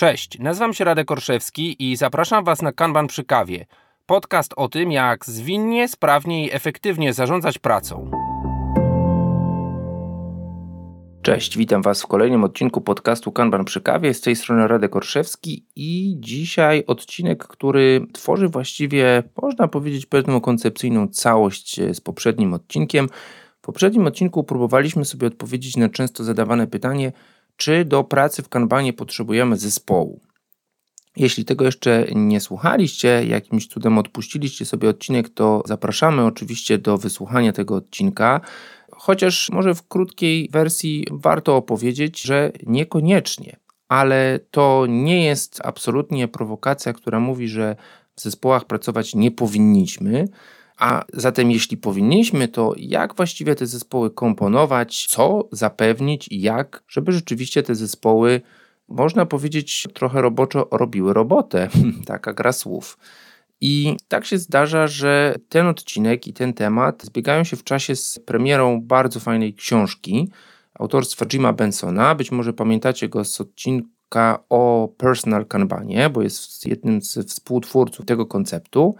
Cześć, nazywam się Radek Orszewski i zapraszam Was na Kanban przy kawie. Podcast o tym, jak zwinnie, sprawnie i efektywnie zarządzać pracą. Cześć, witam Was w kolejnym odcinku podcastu Kanban przy kawie. Z tej strony Radek Orszewski i dzisiaj odcinek, który tworzy właściwie, można powiedzieć, pewną koncepcyjną całość z poprzednim odcinkiem. W poprzednim odcinku próbowaliśmy sobie odpowiedzieć na często zadawane pytanie, czy do pracy w Kanbanie potrzebujemy zespołu. Jeśli tego jeszcze nie słuchaliście, jakimś cudem odpuściliście sobie odcinek, to zapraszamy oczywiście do wysłuchania tego odcinka. Chociaż może w krótkiej wersji warto opowiedzieć, że niekoniecznie, ale to nie jest absolutnie prowokacja, która mówi, że w zespołach pracować nie powinniśmy. A zatem, jeśli powinniśmy, to jak właściwie te zespoły komponować, co zapewnić i jak, żeby rzeczywiście te zespoły, można powiedzieć, trochę roboczo robiły robotę. Taka gra słów. I tak się zdarza, że ten odcinek i ten temat zbiegają się w czasie z premierą bardzo fajnej książki autorstwa Jima Bensona. Być może pamiętacie go z odcinka o personal kanbanie, bo jest jednym z współtwórców tego konceptu.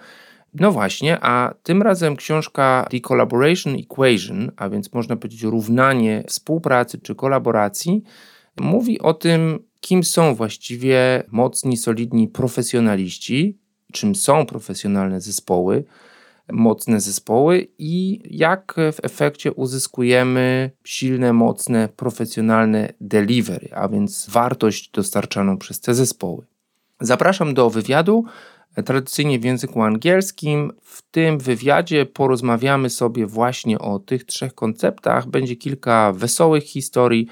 No właśnie, a tym razem książka The Collaboration Equation, a więc można powiedzieć równanie współpracy czy kolaboracji, mówi o tym, kim są właściwie mocni, solidni profesjonaliści, czym są profesjonalne zespoły, mocne zespoły i jak w efekcie uzyskujemy silne, mocne, profesjonalne delivery, a więc wartość dostarczaną przez te zespoły. Zapraszam do wywiadu tradycyjnie w języku angielskim. W tym wywiadzie porozmawiamy sobie właśnie o tych trzech konceptach. Będzie kilka wesołych historii,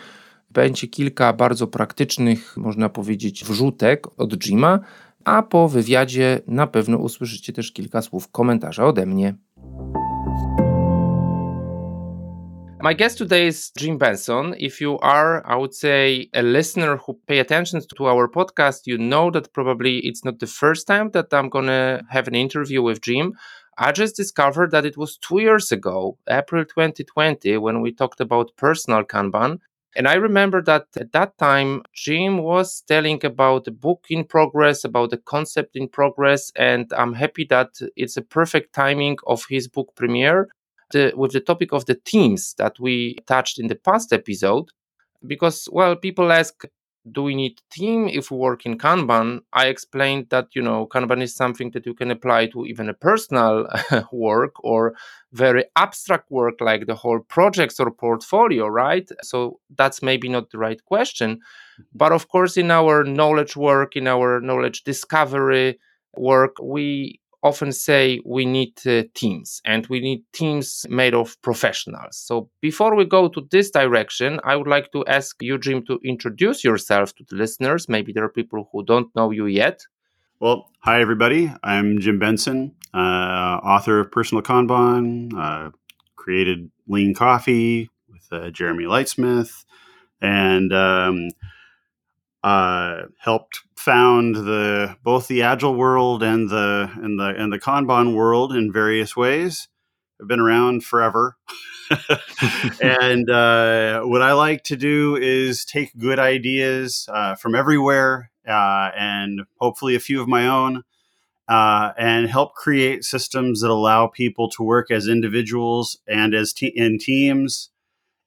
będzie kilka bardzo praktycznych, można powiedzieć, wrzutek od Jima, a po wywiadzie na pewno usłyszycie też kilka słów komentarza ode mnie. My guest today is Jim Benson. If you are, I would say, a listener who pay attention to our podcast, you know that probably it's not the first time that I'm going to have an interview with Jim. I just discovered that it was two years ago, April 2020, when we talked about personal Kanban. And I remember that at that time, Jim was telling about the book in progress, about the concept in progress. And I'm happy that it's a perfect timing of his book premiere the, with the topic of the teams that we touched in the past episode because well people ask do we need team if we work in kanban? I explained that you know kanban is something that you can apply to even a personal work or very abstract work like the whole projects or portfolio right? So that's maybe not the right question. But of course in our knowledge work in our knowledge discovery work we often say we need uh, teams and we need teams made of professionals. So before we go to this direction, I would like to ask you, Jim, to introduce yourself to the listeners. Maybe there are people who don't know you yet. Well, hi, everybody. I'm Jim Benson, uh, author of Personal Kanban, uh, created Lean Coffee with uh, Jeremy Lightsmith, and um, uh, helped found the both the agile world and the and the and the kanban world in various ways. I've been around forever. And uh, what i like to do is take good ideas uh, from everywhere uh, and hopefully a few of my own uh, and help create systems that allow people to work as individuals and as te- in teams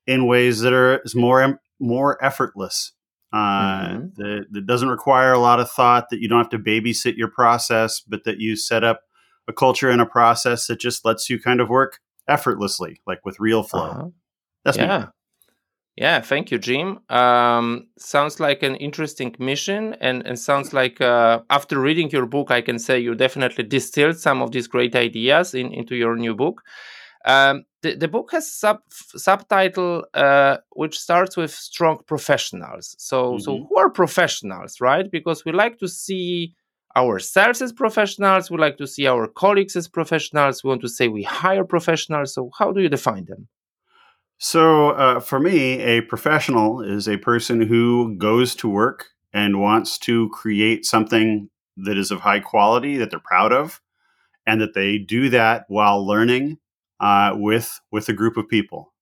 in ways that are more more effortless uh, mm-hmm. that, that doesn't require a lot of thought, that you don't have to babysit your process, but that you set up a culture and a process that just lets you kind of work effortlessly, like with real flow. Uh-huh. That's yeah. Me. Yeah, thank you, Jim. Um, sounds like an interesting mission, and, and sounds like uh, after reading your book, I can say you definitely distilled some of these great ideas in, into your new book. Um, the, the book has sub subtitle uh, which starts with strong professionals. So mm-hmm. so who are professionals, right? Because we like to see ourselves as professionals, we like to see our colleagues as professionals. We want to say we hire professionals. So how do you define them? So uh, for me, a professional is a person who goes to work and wants to create something that is of high quality that they're proud of, and that they do that while learning uh, with with a group of people.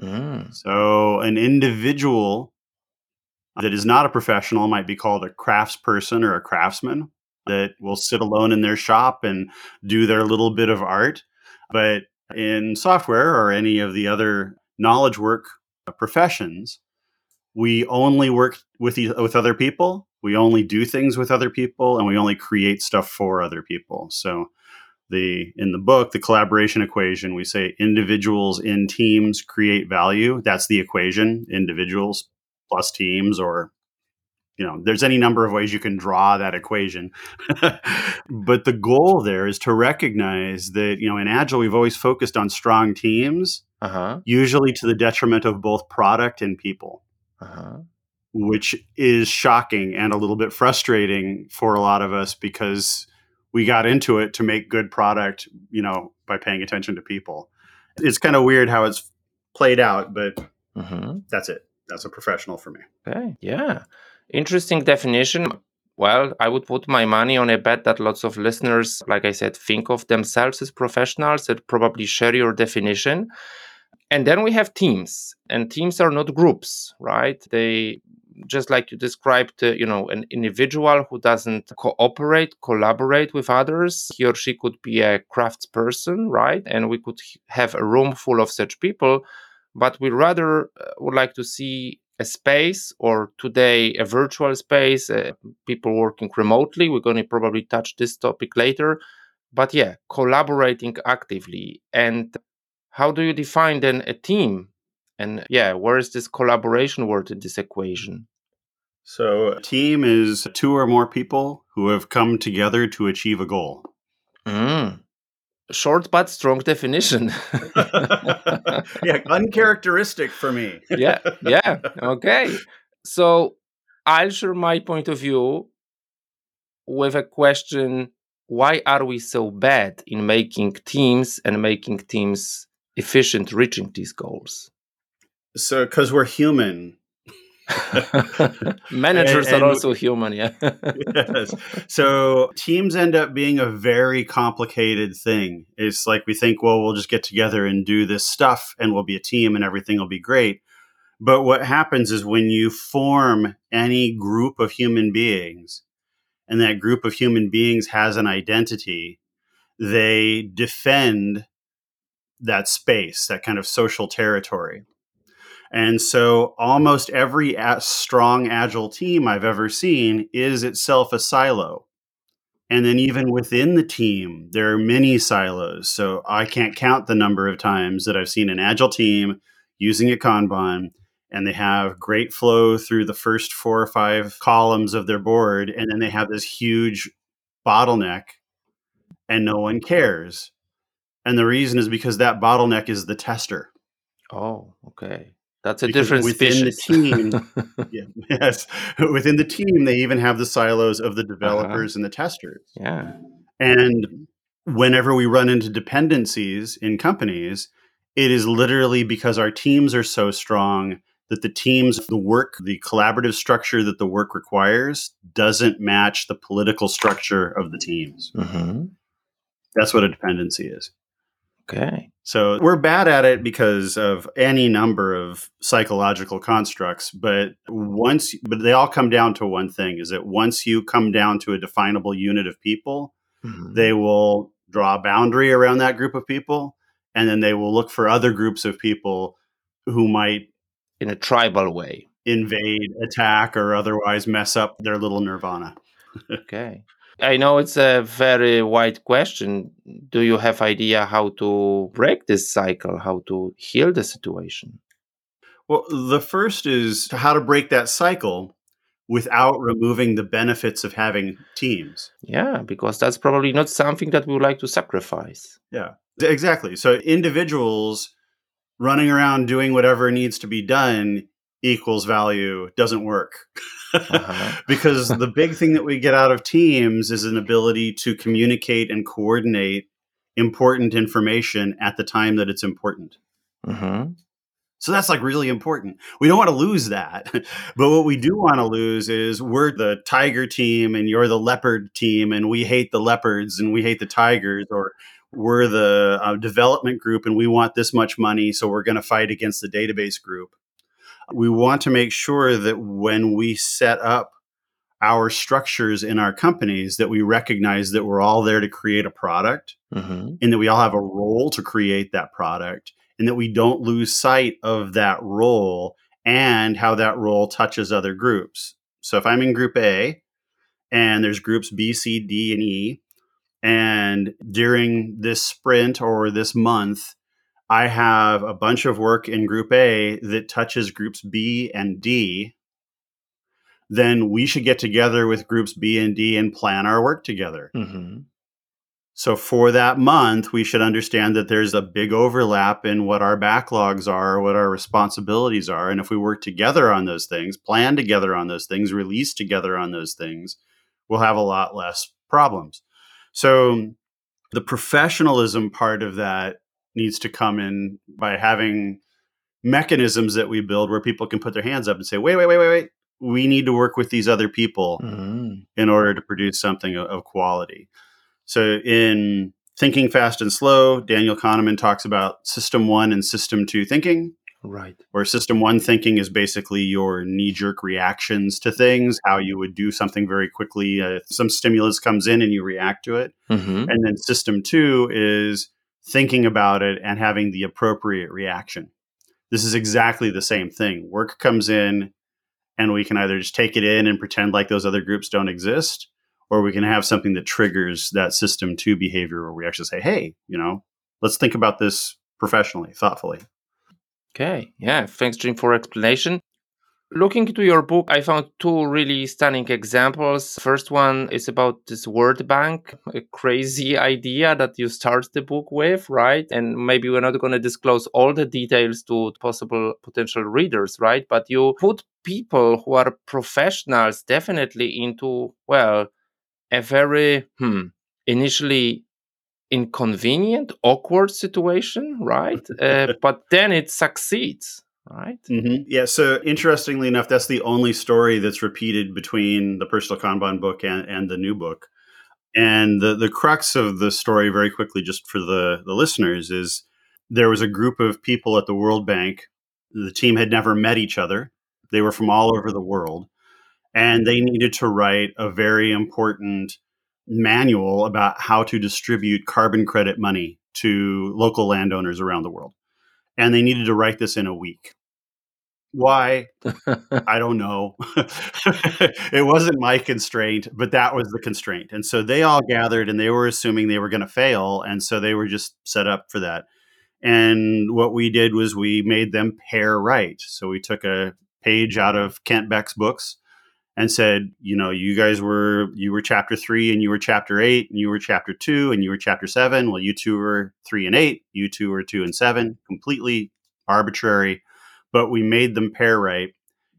Mm. So an individual that is not a professional might be called a craftsperson or a craftsman that will sit alone in their shop and do their little bit of art. But in software or any of the other knowledge work professions, we only work with with other people. We only do things with other people, and we only create stuff for other people. So, the in the book, the collaboration equation, we say individuals in teams create value. That's the equation: individuals plus teams, or you know, there's any number of ways you can draw that equation. but the goal there is to recognize that you know, in Agile, we've always focused on strong teams, uh-huh. usually to the detriment of both product and people uh-huh. which is shocking and a little bit frustrating for a lot of us because we got into it to make good product, you know, by paying attention to people. It's kind of weird how it's played out, but mm-hmm. that's it. That's a professional for me. Okay. Yeah. Interesting definition. Well, I would put my money on a bet that lots of listeners, like I said, think of themselves as professionals that probably share your definition. And then we have teams, and teams are not groups, right? They just like you described, uh, you know, an individual who doesn't cooperate, collaborate with others, he or she could be a craftsperson, right? And we could have a room full of such people, but we rather uh, would like to see a space or today a virtual space, uh, people working remotely. We're going to probably touch this topic later. But yeah, collaborating actively and how do you define then a team? And yeah, where is this collaboration word in this equation? So, a team is two or more people who have come together to achieve a goal. Mm. Short but strong definition. yeah, uncharacteristic for me. yeah, yeah. Okay. So, I'll share my point of view with a question why are we so bad in making teams and making teams efficient reaching these goals? So, because we're human. Managers and, and, are also human, yeah. yes. So teams end up being a very complicated thing. It's like we think, well, we'll just get together and do this stuff and we'll be a team and everything will be great. But what happens is when you form any group of human beings and that group of human beings has an identity, they defend that space, that kind of social territory. And so almost every strong agile team I've ever seen is itself a silo. And then even within the team, there are many silos. So I can't count the number of times that I've seen an agile team using a Kanban and they have great flow through the first four or five columns of their board. And then they have this huge bottleneck and no one cares and the reason is because that bottleneck is the tester. Oh, okay. That's a because different within the team. yeah, yes, within the team, they even have the silos of the uh-huh. developers uh-huh. and the testers. Yeah, and whenever we run into dependencies in companies, it is literally because our teams are so strong that the teams, the work, the collaborative structure that the work requires doesn't match the political structure of the teams. Mm-hmm. That's what a dependency is. Okay. So we're bad at it because of any number of psychological constructs, but once but they all come down to one thing is that once you come down to a definable unit of people, mm-hmm. they will draw a boundary around that group of people and then they will look for other groups of people who might in a tribal way invade, attack or otherwise mess up their little nirvana. okay. I know it's a very wide question. Do you have idea how to break this cycle, how to heal the situation? Well, the first is how to break that cycle without removing the benefits of having teams. Yeah, because that's probably not something that we would like to sacrifice. Yeah, exactly. So individuals running around doing whatever needs to be done equals value doesn't work. uh-huh. because the big thing that we get out of teams is an ability to communicate and coordinate important information at the time that it's important. Mm-hmm. So that's like really important. We don't want to lose that. but what we do want to lose is we're the tiger team and you're the leopard team and we hate the leopards and we hate the tigers or we're the uh, development group and we want this much money so we're going to fight against the database group We want to make sure that when we set up our structures in our companies that we recognize that we're all there to create a product mm-hmm. and that we all have a role to create that product and that we don't lose sight of that role and how that role touches other groups. So if I'm in group A and there's groups B, C, D, and E, and during this sprint or this month, I have a bunch of work in group A that touches groups B and D, then we should get together with groups B and D and plan our work together. Mm-hmm. So for that month, we should understand that there's a big overlap in what our backlogs are, what our responsibilities are. And if we work together on those things, plan together on those things, release together on those things, we'll have a lot less problems. So the professionalism part of that needs to come in by having mechanisms that we build where people can put their hands up and say, wait, wait, wait, wait, wait. We need to work with these other people mm-hmm. in order to produce something of, of quality. So in Thinking Fast and Slow, Daniel Kahneman talks about system one and system two thinking. Right. Where system one thinking is basically your knee jerk reactions to things, how you would do something very quickly. Uh, some stimulus comes in and you react to it. Mm-hmm. And then system two is thinking about it and having the appropriate reaction. This is exactly the same thing. Work comes in and we can either just take it in and pretend like those other groups don't exist, or we can have something that triggers that system two behavior where we actually say, hey, you know, let's think about this professionally, thoughtfully. Okay. Yeah. Thanks, Jim, for explanation. Looking into your book, I found two really stunning examples. First one is about this World Bank, a crazy idea that you start the book with, right? And maybe we're not going to disclose all the details to possible potential readers, right? But you put people who are professionals definitely into, well, a very hmm, initially inconvenient, awkward situation, right? uh, but then it succeeds, right? Mm-hmm. Yeah. So interestingly enough, that's the only story that's repeated between the personal Kanban book and, and the new book. And the, the crux of the story, very quickly, just for the, the listeners, is there was a group of people at the World Bank. The team had never met each other. They were from all over the world and they needed to write a very important manual about how to distribute carbon credit money to local landowners around the world. And they needed to write this in a week. Why? I don't know. it wasn't my constraint, but that was the constraint. And so they all gathered and they were assuming they were going to fail. And so they were just set up for that. And what we did was we made them pair right. So we took a page out of Kent Beck's books and said, you know, you guys were you were chapter three and you were chapter eight and you were chapter two and you were chapter seven. Well, you two were three and eight, you two were two and seven, completely arbitrary, but we made them pair right.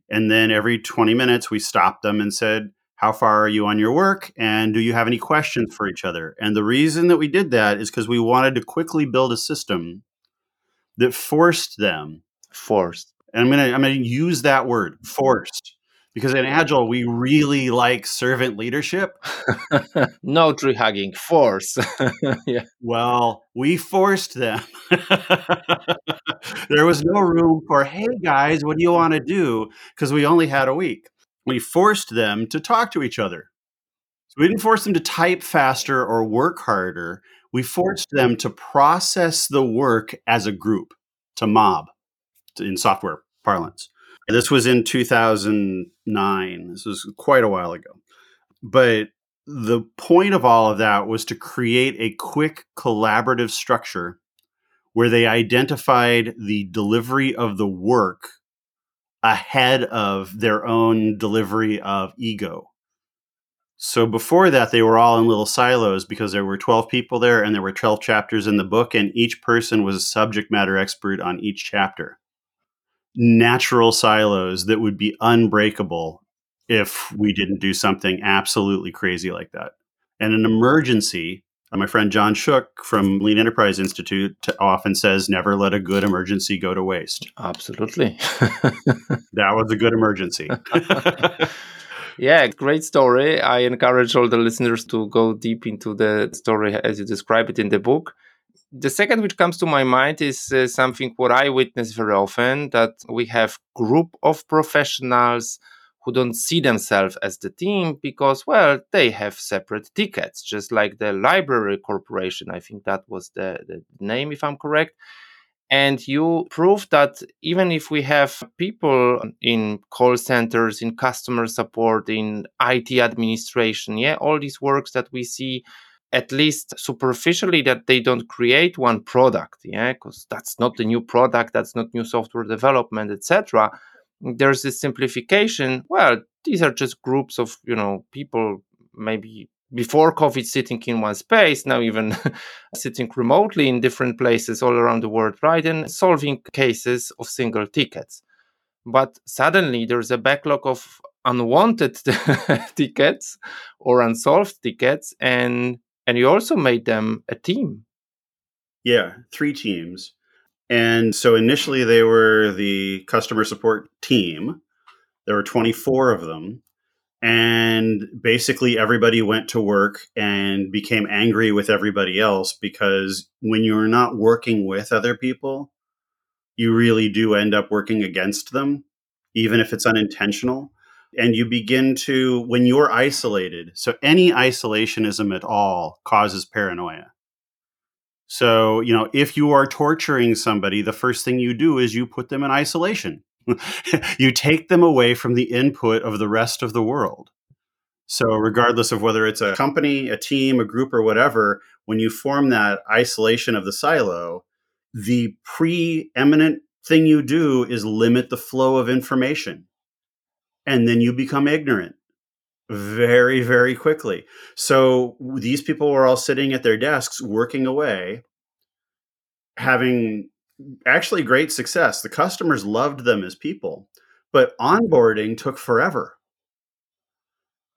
And then every 20 minutes we stopped them and said, How far are you on your work? And do you have any questions for each other? And the reason that we did that is because we wanted to quickly build a system that forced them. Forced. And I'm gonna I'm gonna use that word, forced because in agile we really like servant leadership. No tree hugging force. Yeah. Well we forced them. There was no room for hey guys what do you want to do? Because we only had a week. We forced them to talk to each other. So we didn't force them to type faster or work harder. We forced them to process the work as a group to mob in software parlance this was in 2009. This was quite a while ago. But the point of all of that was to create a quick collaborative structure where they identified the delivery of the work ahead of their own delivery of ego. So before that, they were all in little silos because there were 12 people there and there were 12 chapters in the book, and each person was a subject matter expert on each chapter natural silos that would be unbreakable if we didn't do something absolutely crazy like that. And an emergency, uh, my friend John Shook from Lean Enterprise Institute often says, never let a good emergency go to waste. Absolutely. that was a good emergency. yeah, great story. I encourage all the listeners to go deep into the story as you describe it in the book The second which comes to my mind is uh, something what I witness very often that we have group of professionals who don't see themselves as the team because well they have separate tickets just like the library corporation i think that was the, the name if i'm correct. And you prove that even if we have people in call centers in customer support in it administration yeah all these works that we see at least superficially that they don't create one product yeah because that's not the new product that's not new software development etc there's this simplification. Well these are just groups of you know people maybe before covid sitting in one space now even sitting remotely in different places all around the world right and solving cases of single tickets. But suddenly there's a backlog of unwanted tickets or unsolved tickets and and you also made them a team yeah three teams and so initially they were the customer support team. There were 24 of them. And basically everybody went to work and became angry with everybody else because when you're not working with other people, you really do end up working against them, even if it's unintentional. And you begin to, when you're isolated, so any isolationism at all causes paranoia so, you know, if you are torturing somebody, the first thing you do is you put them in isolation. you take them away from the input of the rest of the world. So, regardless of whether it's a company, a team, a group, or whatever, when you form that isolation of the silo, the preeminent thing you do is limit the flow of information. And then you become ignorant very, very quickly. So these people were all sitting at their desks working away, having actually great success. The customers loved them as people, but onboarding took forever.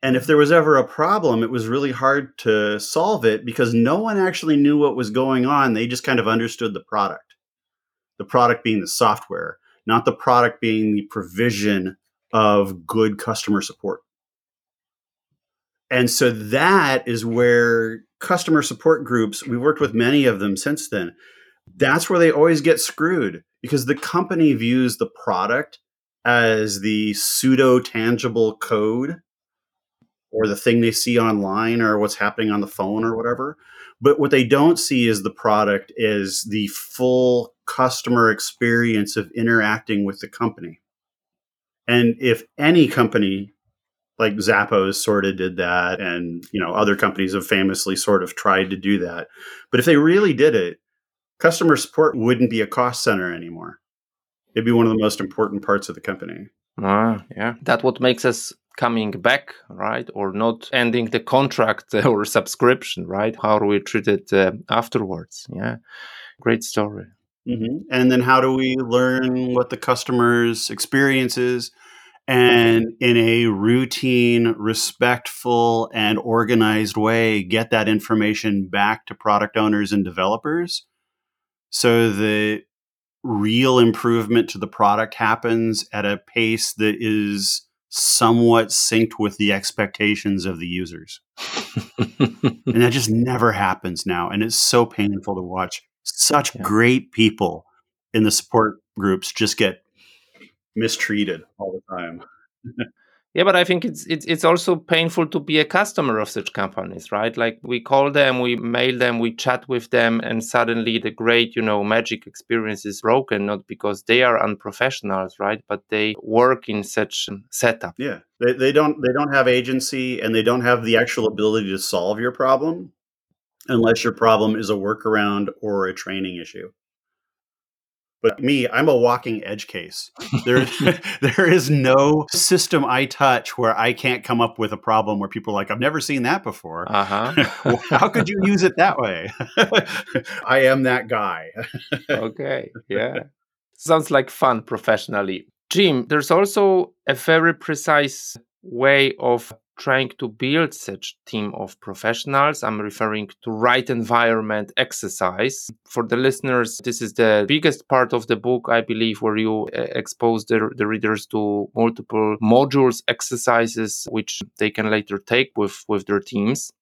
And if there was ever a problem, it was really hard to solve it because no one actually knew what was going on. They just kind of understood the product, the product being the software, not the product being the provision of good customer support. And so that is where customer support groups, we've worked with many of them since then. That's where they always get screwed because the company views the product as the pseudo tangible code or the thing they see online or what's happening on the phone or whatever. But what they don't see is the product is the full customer experience of interacting with the company. And if any company like Zappos sort of did that, and you know other companies have famously sort of tried to do that. But if they really did it, customer support wouldn't be a cost center anymore. It'd be one of the most important parts of the company. Ah, yeah, that what makes us coming back, right, or not ending the contract or subscription, right? How do we treat it uh, afterwards? Yeah, great story. Mm-hmm. And then how do we learn what the customer's experience is? and in a routine, respectful, and organized way, get that information back to product owners and developers so the real improvement to the product happens at a pace that is somewhat synced with the expectations of the users. and that just never happens now. And it's so painful to watch such yeah. great people in the support groups just get mistreated all the time. yeah, but I think it's, it's it's also painful to be a customer of such companies, right? Like we call them, we mail them, we chat with them, and suddenly the great, you know, magic experience is broken, not because they are unprofessionals, right? But they work in such setup. Yeah, they, they don't they don't have agency and they don't have the actual ability to solve your problem unless your problem is a workaround or a training issue. But me, I'm a walking edge case. There, there is no system I touch where I can't come up with a problem where people are like, I've never seen that before. Uh-huh. How could you use it that way? I am that guy. okay. Yeah. Sounds like fun professionally. Jim, there's also a very precise way of trying to build such team of professionals. I'm referring to right environment exercise. For the listeners this is the biggest part of the book i believe where you uh, expose the, the readers to multiple modules exercises which they can later take with with their teams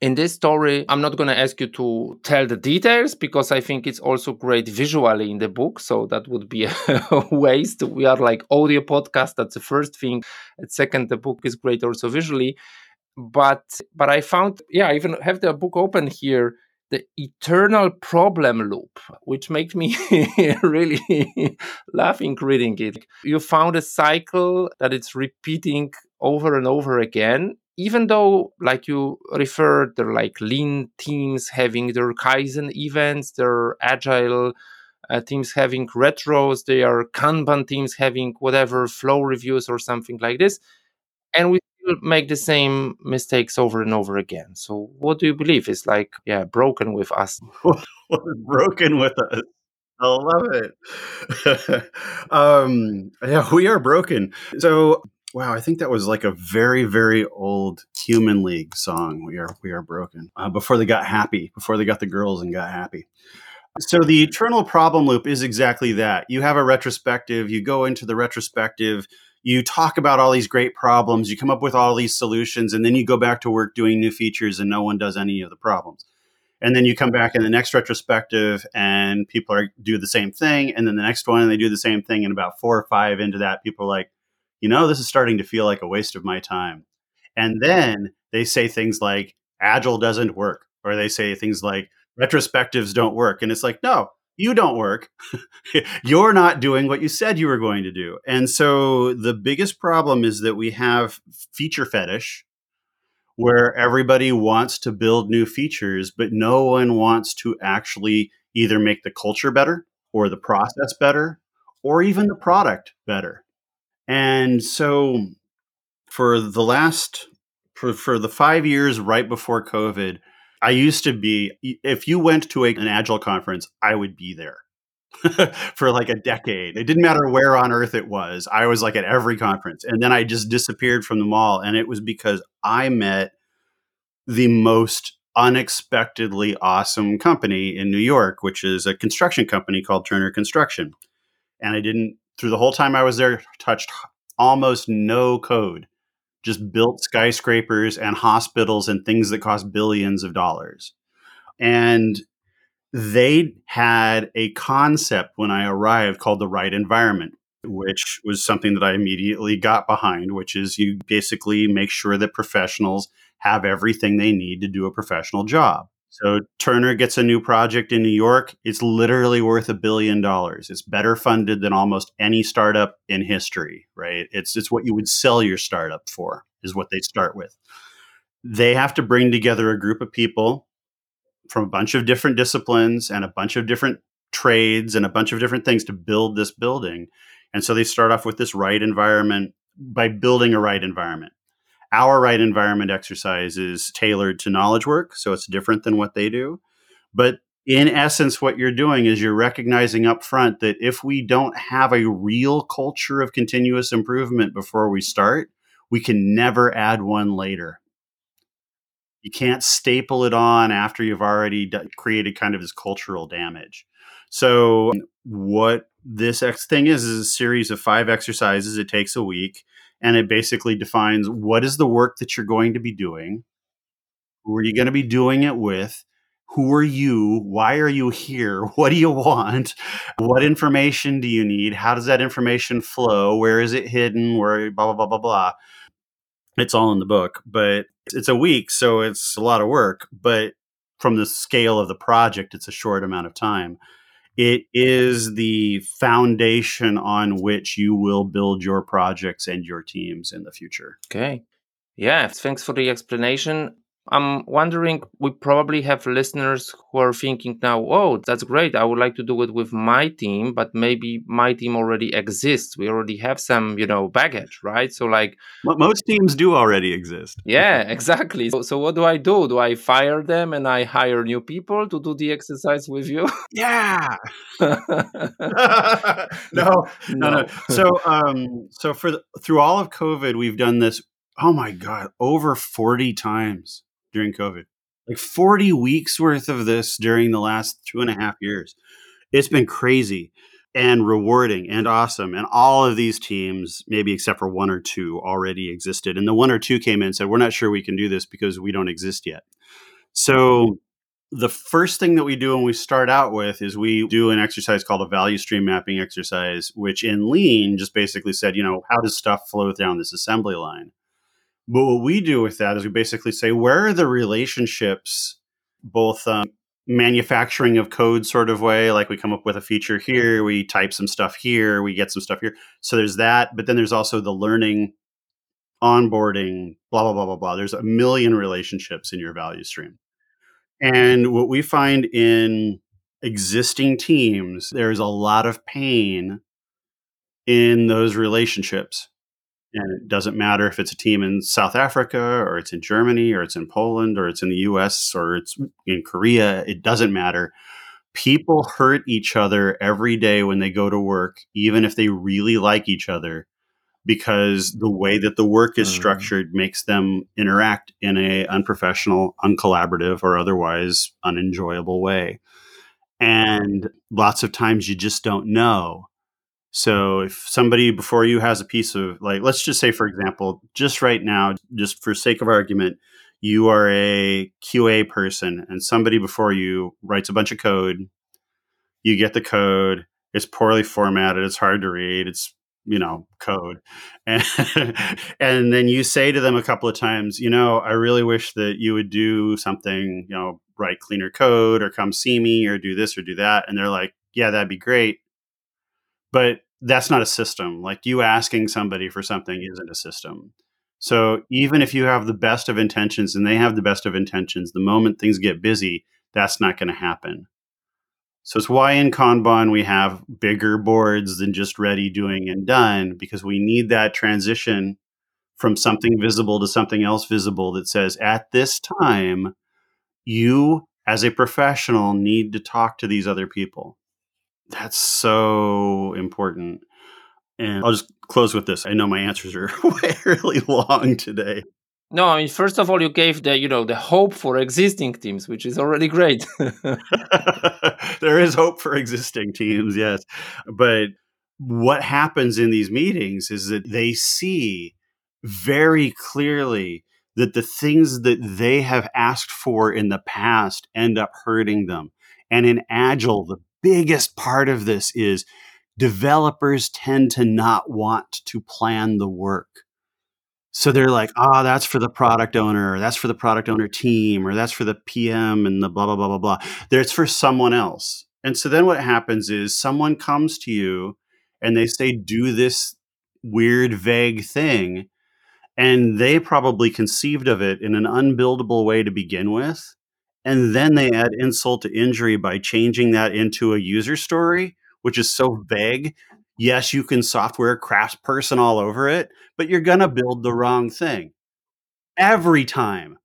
in this story, I'm not going to ask you to tell the details because I think it's also great visually in the book. So that would be a waste. We are like audio podcast. That's the first thing. And second, the book is great also visually. But but I found, yeah, I even have the book open here the eternal problem loop, which makes me really laughing reading it. You found a cycle that it's repeating over and over again. Even though, like you referred, they're like lean teams having their Kaizen events, they're agile uh, teams having retros, they are Kanban teams having whatever flow reviews or something like this. And we make the same mistakes over and over again. So, what do you believe is like, yeah, broken with us? broken with us? I love it. um, yeah, we are broken. So, wow, I think that was like a very, very old Human League song. We are, we are broken. Uh, before they got happy, before they got the girls and got happy. So the eternal problem loop is exactly that. You have a retrospective. You go into the retrospective you talk about all these great problems, you come up with all these solutions, and then you go back to work doing new features and no one does any of the problems. And then you come back in the next retrospective and people are do the same thing. And then the next one and they do the same thing. And about four or five into that, people are like, you know, this is starting to feel like a waste of my time. And then they say things like agile doesn't work, or they say things like retrospectives don't work. And it's like, no, you don't work. You're not doing what you said you were going to do. And so the biggest problem is that we have feature fetish where everybody wants to build new features, but no one wants to actually either make the culture better or the process better or even the product better. And so for the last for, for the five years right before COVID, I used to be, if you went to a, an agile conference, I would be there for like a decade. It didn't matter where on earth it was. I was like at every conference. And then I just disappeared from them all. And it was because I met the most unexpectedly awesome company in New York, which is a construction company called Turner Construction. And I didn't, through the whole time I was there, touched almost no code just built skyscrapers and hospitals and things that cost billions of dollars. And they had a concept when I arrived called the right environment, which was something that I immediately got behind, which is you basically make sure that professionals have everything they need to do a professional job. So Turner gets a new project in New York. It's literally worth a billion dollars. It's better funded than almost any startup in history, right? It's it's what you would sell your startup for, is what they start with. They have to bring together a group of people from a bunch of different disciplines and a bunch of different trades and a bunch of different things to build this building. And so they start off with this right environment by building a right environment. Our right environment exercise is tailored to knowledge work, so it's different than what they do. But in essence, what you're doing is you're recognizing up front that if we don't have a real culture of continuous improvement before we start, we can never add one later. You can't staple it on after you've already created kind of this cultural damage. So, what this X thing is is a series of five exercises. It takes a week and it basically defines what is the work that you're going to be doing who are you going to be doing it with who are you why are you here what do you want what information do you need how does that information flow where is it hidden where blah blah blah blah blah. It's all in the book but it's a week so it's a lot of work but from the scale of the project it's a short amount of time it is the foundation on which you will build your projects and your teams in the future. Okay. Yeah, thanks for the explanation. I'm wondering, we probably have listeners who are thinking now, oh, that's great. I would like to do it with my team, but maybe my team already exists. We already have some, you know, baggage, right? So, like, most teams do already exist. Yeah, exactly. So, so what do I do? Do I fire them and I hire new people to do the exercise with you? Yeah. no, no, no. So, um, so for the, through all of COVID, we've done this. Oh my God, over 40 times during COVID. Like 40 weeks worth of this during the last two and a half years. It's been crazy. and rewarding and awesome. And all of these teams, maybe except for one or two, already existed. And the one or two came in and said, We're not sure we can do this because we don't exist yet. So the first thing that we do when we start out with is we do an exercise called a value stream mapping exercise, which in lean just basically said, you know, how does stuff flow down this assembly line? But what we do with that is we basically say, where are the relationships, both um, manufacturing of code sort of way, like we come up with a feature here, we type some stuff here, we get some stuff here. So there's that, but then there's also the learning, onboarding, blah, blah, blah, blah, blah. There's a million relationships in your value stream. And what we find in existing teams, there's a lot of pain in those relationships. And it doesn't matter if it's a team in South Africa or it's in Germany or it's in Poland or it's in the US or it's in Korea. It doesn't matter. People hurt each other every day when they go to work, even if they really like each other, because the way that the work is mm. structured makes them interact in a unprofessional, uncollaborative, or otherwise unenjoyable way. And lots of times you just don't know so if somebody before you has a piece of like, let's just say, for example, just right now, just for sake of argument, you are a QA person and somebody before you writes a bunch of code. You get the code. It's poorly formatted. It's hard to read. It's you know code and, and then you say to them a couple of times you know i really wish that you would do something you know write cleaner code or come see me or do this or do that and they're like yeah that'd be great but that's not a system. Like you asking somebody for something isn't a system. So even if you have the best of intentions and they have the best of intentions, the moment things get busy, that's not going to happen. So it's why in Kanban we have bigger boards than just ready, doing, and done, because we need that transition from something visible to something else visible that says, at this time, you as a professional need to talk to these other people. That's so important. And I'll just close with this. I know my answers are way really long today. No, I mean, first of all, you gave the you know the hope for existing teams, which is already great. there is hope for existing teams, yes, but what happens in these meetings is that they see very clearly that the things that they have asked for in the past end up hurting them. And in Agile, the biggest part of this is developers tend to not want to plan the work. So they're like, ah, oh, that's for the product owner, that's for the product owner team, or that's for the PM and the blah, blah, blah, blah, blah. It's for someone else. And so then what happens is someone comes to you and they say, do this weird, vague thing. And they probably conceived of it in an unbuildable way to begin with. And then they add insult to injury by changing that into a user story which is so vague. Yes, you can software craftsperson all over it, but you're going to build the wrong thing every time,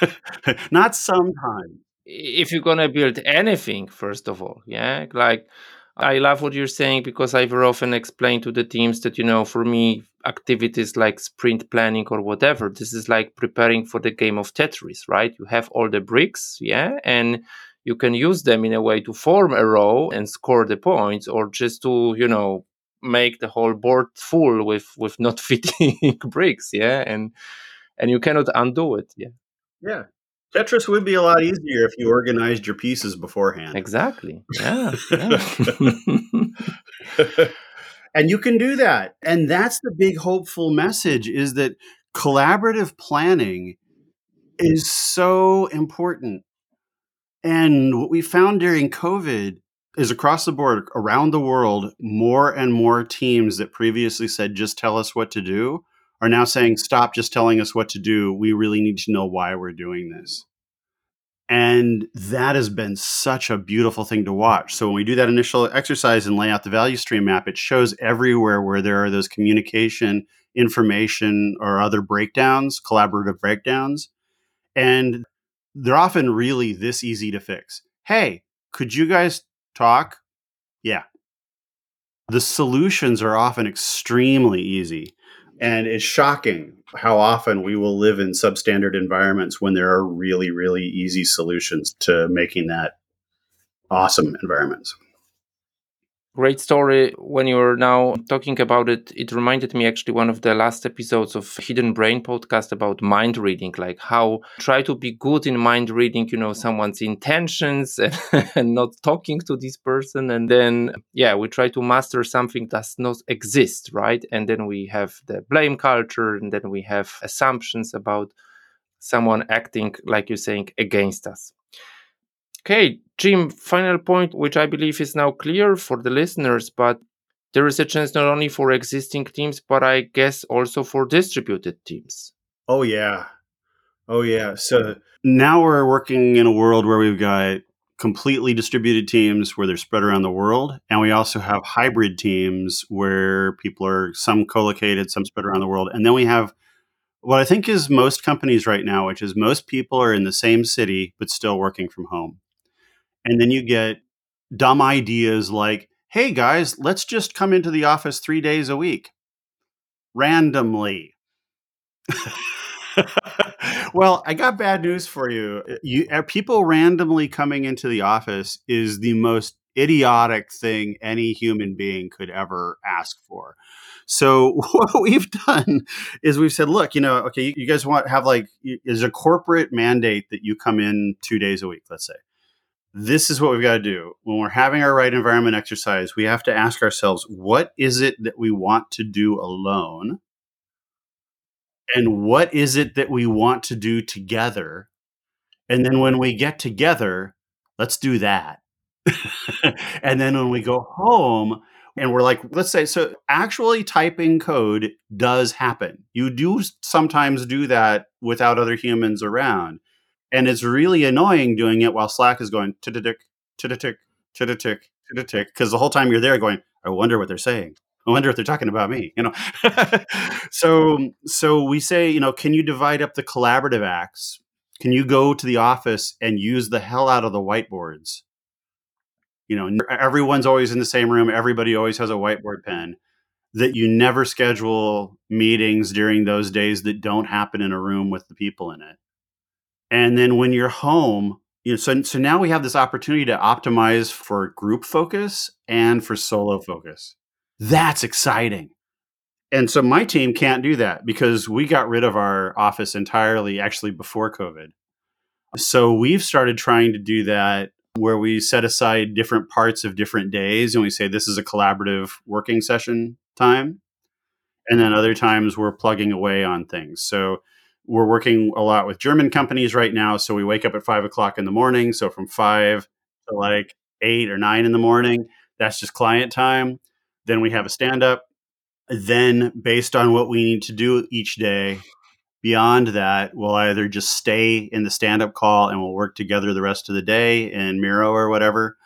not sometimes. If you're going to build anything, first of all, yeah, like I love what you're saying because I've often explained to the teams that, you know, for me, activities like sprint planning or whatever, this is like preparing for the game of Tetris, right? You have all the bricks, yeah, and you can use them in a way to form a row and score the points or just to you know make the whole board full with with not fitting bricks yeah and and you cannot undo it yeah. Yeah. Tetris would be a lot easier if you organized your pieces beforehand. Exactly. Yeah, yeah. and you can do that and that's the big hopeful message is that collaborative planning is so important and what we found during COVID is across the board, around the world, more and more teams that previously said, just tell us what to do, are now saying, stop just telling us what to do. We really need to know why we're doing this. And that has been such a beautiful thing to watch. So when we do that initial exercise and lay out the value stream map, it shows everywhere where there are those communication, information, or other breakdowns, collaborative breakdowns. And they're often really this easy to fix. Hey, could you guys talk? Yeah. The solutions are often extremely easy. And it's shocking how often we will live in substandard environments when there are really, really easy solutions to making that awesome environments. Great story. When you're now talking about it, it reminded me actually one of the last episodes of Hidden Brain podcast about mind reading, like how try to be good in mind reading, you know, someone's intentions and, and not talking to this person. And then, yeah, we try to master something that does not exist, right? And then we have the blame culture and then we have assumptions about someone acting, like you're saying, against us. Okay, Jim, final point, which I believe is now clear for the listeners, but there is a chance not only for existing teams, but I guess also for distributed teams. Oh, yeah. Oh, yeah. So now we're working in a world where we've got completely distributed teams where they're spread around the world. And we also have hybrid teams where people are some co located, some spread around the world. And then we have what I think is most companies right now, which is most people are in the same city, but still working from home. And then you get dumb ideas like, hey guys, let's just come into the office three days a week randomly. well, I got bad news for you. You uh, people randomly coming into the office is the most idiotic thing any human being could ever ask for. So what we've done is we've said, look, you know, okay, you guys want have like is a corporate mandate that you come in 2 days a week, let's say this is what we've got to do. When we're having our right environment exercise, we have to ask ourselves, what is it that we want to do alone? And what is it that we want to do together? And then when we get together, let's do that. and then when we go home, and we're like, let's say, so actually typing code does happen. You do sometimes do that without other humans around and it's really annoying doing it while Slack is going tick tick tick tick tick tick tick because the whole time you're there going, I wonder what they're saying. I wonder if they're talking about me, you know. so so we say, you know, can you divide up the collaborative acts? Can you go to the office and use the hell out of the whiteboards? You know, everyone's always in the same room, everybody always has a whiteboard pen. That you never schedule meetings during those days that don't happen in a room with the people in it and then when you're home, you know, so so now we have this opportunity to optimize for group focus and for solo focus. That's exciting. And so my team can't do that because we got rid of our office entirely actually before COVID. So we've started trying to do that where we set aside different parts of different days and we say this is a collaborative working session time. And then other times we're plugging away on things. So we're working a lot with German companies right now. So we wake up at five o'clock in the morning. So from five to like eight or nine in the morning, that's just client time. Then we have a stand up. Then, based on what we need to do each day, beyond that, we'll either just stay in the stand up call and we'll work together the rest of the day in Miro or whatever,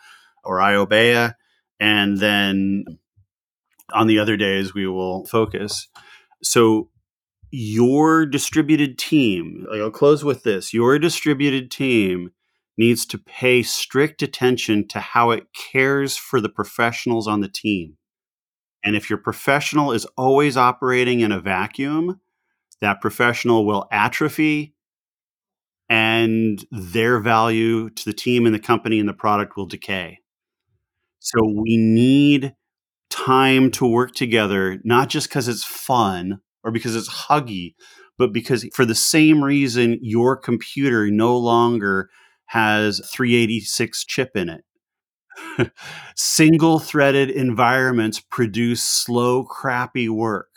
or iObeya. And then on the other days, we will focus. So your distributed team, I'll close with this your distributed team needs to pay strict attention to how it cares for the professionals on the team. And if your professional is always operating in a vacuum, that professional will atrophy and their value to the team and the company and the product will decay. So we need time to work together, not just because it's fun, or because it's huggy, but because for the same reason your computer no longer has 386 chip in it. Single threaded environments produce slow, crappy work.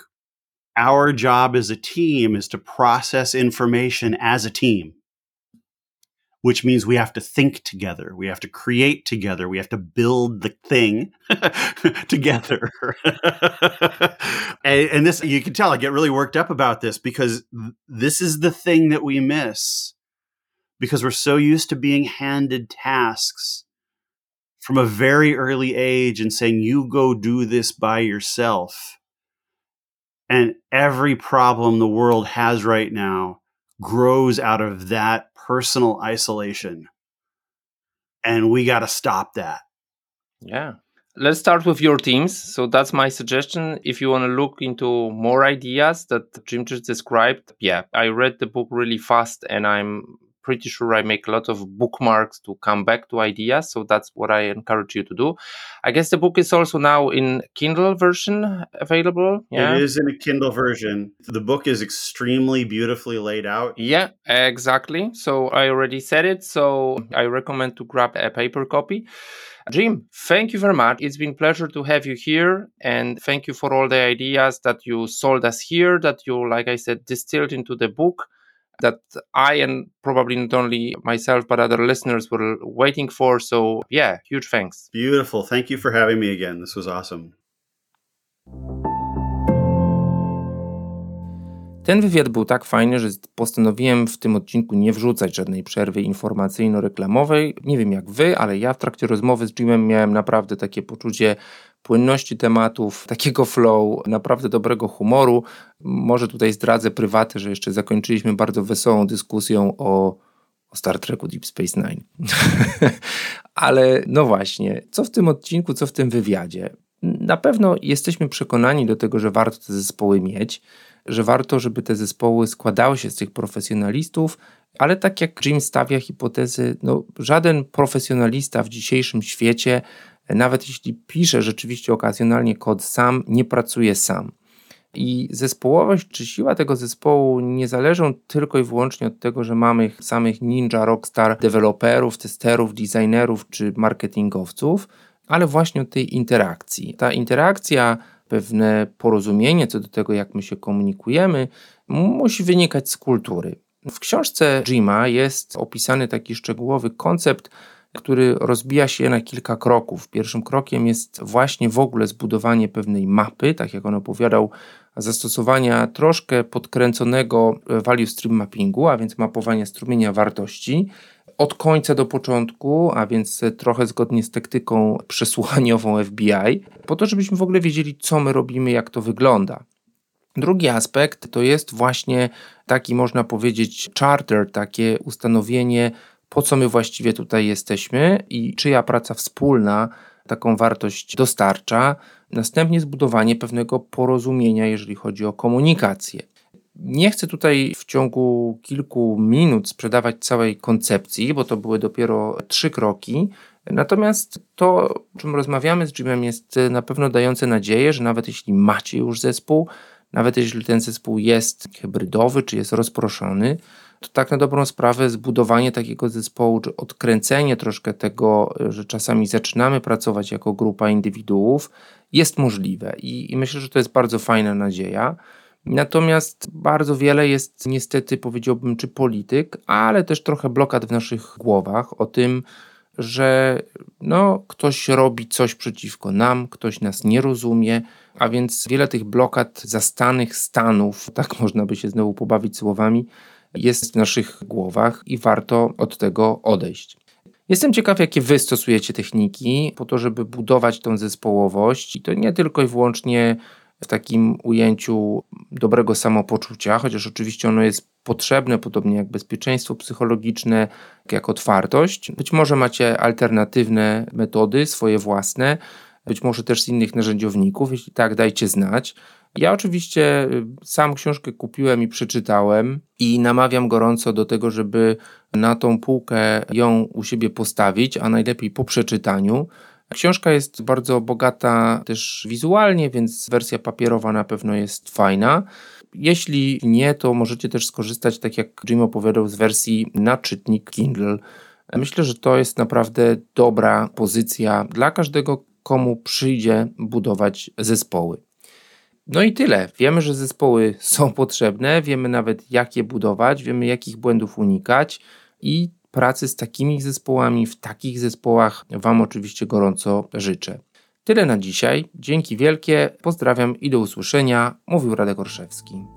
Our job as a team is to process information as a team which means we have to think together. We have to create together. We have to build the thing together. and, and, this, you can tell I get really worked up about this because this is the thing that we miss because we're so used to being handed tasks from a very early age and saying, you go do this by yourself. And every problem the world has right now grows out of that personal isolation. And we got to stop that. Yeah. Let's start with your teams. So that's my suggestion. If you want to look into more ideas that Jim just described, yeah, I read the book really fast and I'm pretty sure I make a lot of bookmarks to come back to ideas. So that's what I encourage you to do. I guess the book is also now in Kindle version available. Yeah. It is in a Kindle version. The book is extremely beautifully laid out. Yeah, exactly. So I already said it. So I recommend to grab a paper copy. Jim, thank you very much. It's been pleasure to have you here and thank you for all the ideas that you sold us here that you like I said distilled into the book that I and probably not only myself but other listeners were waiting for. So, yeah, huge thanks. Beautiful. Thank you for having me again. This was awesome. Ten wywiad był tak fajny, że postanowiłem w tym odcinku nie wrzucać żadnej przerwy informacyjno-reklamowej. Nie wiem jak wy, ale ja w trakcie rozmowy z Jimem miałem naprawdę takie poczucie płynności tematów, takiego flow, naprawdę dobrego humoru. Może tutaj zdradzę prywaty, że jeszcze zakończyliśmy bardzo wesołą dyskusją o, o Star Treku Deep Space Nine. ale no właśnie, co w tym odcinku, co w tym wywiadzie? Na pewno jesteśmy przekonani do tego, że warto te zespoły mieć że warto, żeby te zespoły składały się z tych profesjonalistów, ale tak jak Jim stawia hipotezy, no, żaden profesjonalista w dzisiejszym świecie, nawet jeśli pisze rzeczywiście okazjonalnie kod sam, nie pracuje sam. I zespołowość czy siła tego zespołu nie zależą tylko i wyłącznie od tego, że mamy samych ninja, rockstar, deweloperów, testerów, designerów czy marketingowców, ale właśnie od tej interakcji. Ta interakcja pewne porozumienie co do tego, jak my się komunikujemy, musi wynikać z kultury. W książce Jima jest opisany taki szczegółowy koncept, który rozbija się na kilka kroków. Pierwszym krokiem jest właśnie w ogóle zbudowanie pewnej mapy, tak jak on opowiadał, zastosowania troszkę podkręconego value stream mappingu, a więc mapowania strumienia wartości od końca do początku, a więc trochę zgodnie z taktyką przesłuchaniową FBI, po to, żebyśmy w ogóle wiedzieli, co my robimy, jak to wygląda. Drugi aspekt to jest właśnie taki, można powiedzieć, charter, takie ustanowienie, po co my właściwie tutaj jesteśmy i czyja praca wspólna taką wartość dostarcza. Następnie zbudowanie pewnego porozumienia, jeżeli chodzi o komunikację. Nie chcę tutaj w ciągu kilku minut sprzedawać całej koncepcji, bo to były dopiero trzy kroki. Natomiast to, o czym rozmawiamy z Jimem, jest na pewno dające nadzieję, że nawet jeśli macie już zespół, nawet jeśli ten zespół jest hybrydowy czy jest rozproszony, to tak na dobrą sprawę zbudowanie takiego zespołu, czy odkręcenie troszkę tego, że czasami zaczynamy pracować jako grupa indywiduów, jest możliwe. I, i myślę, że to jest bardzo fajna nadzieja. Natomiast bardzo wiele jest niestety, powiedziałbym, czy polityk, ale też trochę blokad w naszych głowach o tym, że no, ktoś robi coś przeciwko nam, ktoś nas nie rozumie, a więc wiele tych blokad zastanych stanów, tak można by się znowu pobawić słowami, jest w naszych głowach i warto od tego odejść. Jestem ciekaw, jakie wy stosujecie techniki po to, żeby budować tą zespołowość i to nie tylko i wyłącznie w takim ujęciu dobrego samopoczucia, chociaż oczywiście ono jest potrzebne, podobnie jak bezpieczeństwo psychologiczne, jak otwartość. Być może macie alternatywne metody, swoje własne, być może też z innych narzędziowników. Jeśli tak, dajcie znać. Ja oczywiście y, sam książkę kupiłem i przeczytałem i namawiam gorąco do tego, żeby na tą półkę ją u siebie postawić, a najlepiej po przeczytaniu Książka jest bardzo bogata też wizualnie, więc wersja papierowa na pewno jest fajna. Jeśli nie, to możecie też skorzystać, tak jak Jim opowiadał, z wersji na czytnik Kindle. Myślę, że to jest naprawdę dobra pozycja dla każdego, komu przyjdzie budować zespoły. No i tyle. Wiemy, że zespoły są potrzebne, wiemy nawet jak je budować, wiemy jakich błędów unikać i pracy z takimi zespołami, w takich zespołach Wam oczywiście gorąco życzę. Tyle na dzisiaj. Dzięki wielkie. Pozdrawiam i do usłyszenia. Mówił Radek Orszewski.